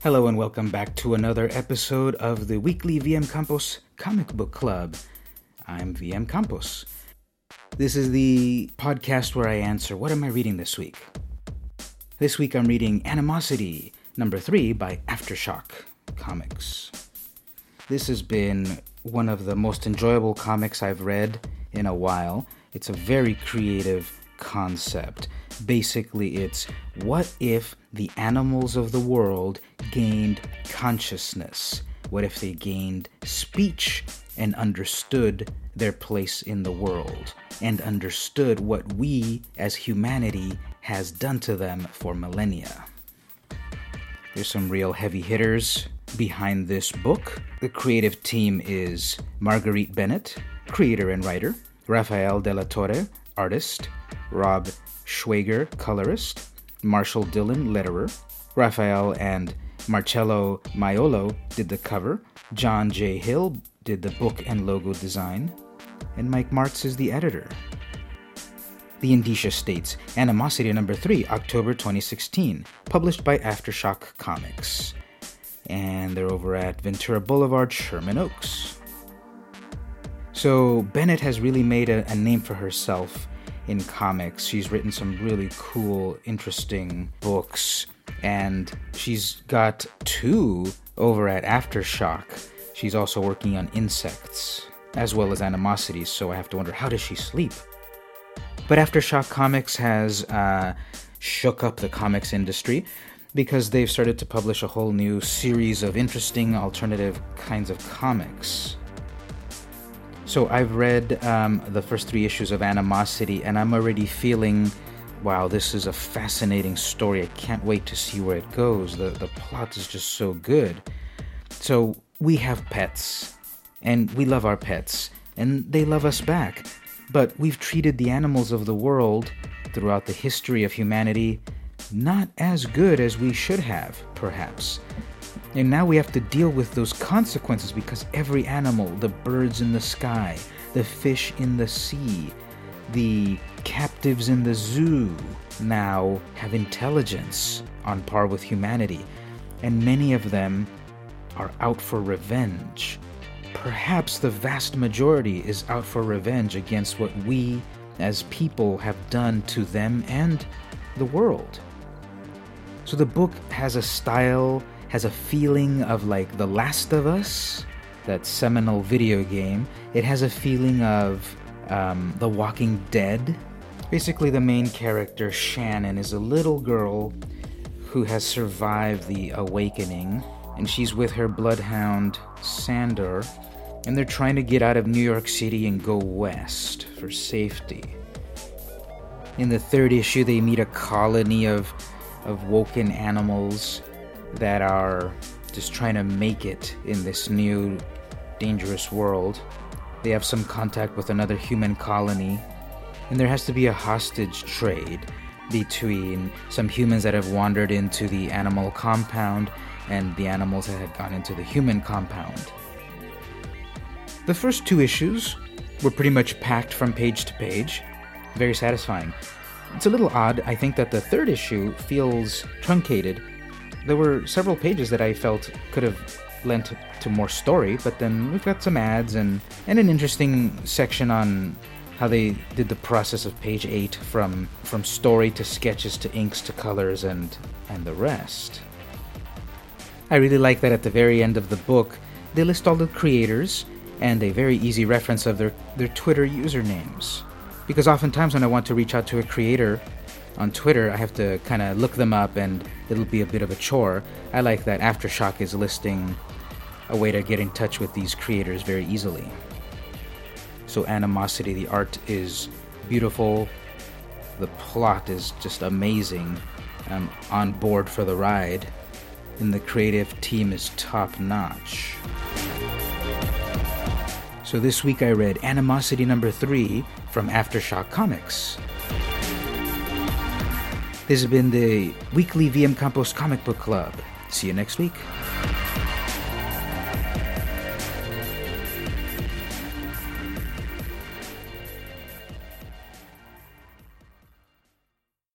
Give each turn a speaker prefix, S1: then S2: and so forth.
S1: Hello and welcome back to another episode of the weekly VM Campos Comic Book Club. I'm VM Campos. This is the podcast where I answer what am I reading this week? This week I'm reading Animosity, number three by Aftershock Comics. This has been one of the most enjoyable comics I've read in a while. It's a very creative concept. Basically, it's what if the animals of the world gained consciousness? What if they gained speech and understood their place in the world and understood what we as humanity has done to them for millennia? There's some real heavy hitters behind this book. The creative team is Marguerite Bennett, creator and writer, Rafael de la Torre, artist, Rob Schwager, colorist, Marshall Dillon, letterer, Rafael and Marcelo Maiolo did the cover, John J. Hill did the book and logo design, and Mike Marts is the editor. The Indicia states Animosity number 3, October 2016, published by Aftershock Comics. And they're over at Ventura Boulevard, Sherman Oaks. So, Bennett has really made a, a name for herself in comics. She's written some really cool, interesting books, and she's got two over at Aftershock. She's also working on InSexts as well as animosities, so I have to wonder how does she sleep? But Aftershock Comics has uh, shook up the comics industry because they've started to publish a whole new series of interesting alternative kinds of comics. So I've read um, the first three issues of Animosity, and I'm already feeling, wow, this is a fascinating story. I can't wait to see where it goes. The the plot is just so good. So we have pets, and we love our pets, and they love us back. But we've treated the animals of the world throughout the history of humanity not as good as we should have, perhaps. And now we have to deal with those consequences because every animal, the birds in the sky, the fish in the sea, the captives in the zoo, now have intelligence on par with humanity. And many of them are out for revenge. Perhaps the vast majority is out for revenge against what we as people have done to them and the world. So the book has a style has a feeling of like The Last of Us, that seminal video game. It has a feeling of um, The Walking Dead. Basically, the main character, Shannon, is a little girl who has survived the awakening, and she's with her bloodhound, Sandor, and they're trying to get out of New York City and go west for safety. In the third issue, they meet a colony of, of woken animals that are just trying to make it in this new dangerous world. They have some contact with another human colony, and there has to be a hostage trade between some humans that have wandered into the animal compound and the animals that had gone into the human compound. The first two issues were pretty much packed from page to page, very satisfying. It's a little odd, I think, that the third issue feels truncated there were several pages that I felt could have lent to more story, but then we've got some ads and, and an interesting section on how they did the process of page 8 from from story to sketches to inks to colors and and the rest. I really like that at the very end of the book they list all the creators and a very easy reference of their their Twitter usernames. Because oftentimes when I want to reach out to a creator on Twitter, I have to kind of look them up and it'll be a bit of a chore. I like that Aftershock is listing a way to get in touch with these creators very easily. So, Animosity, the art is beautiful, the plot is just amazing. I'm on board for the ride, and the creative team is top notch. So, this week I read Animosity number three from Aftershock Comics. This has been the weekly VM Campos Comic Book Club. See you next week.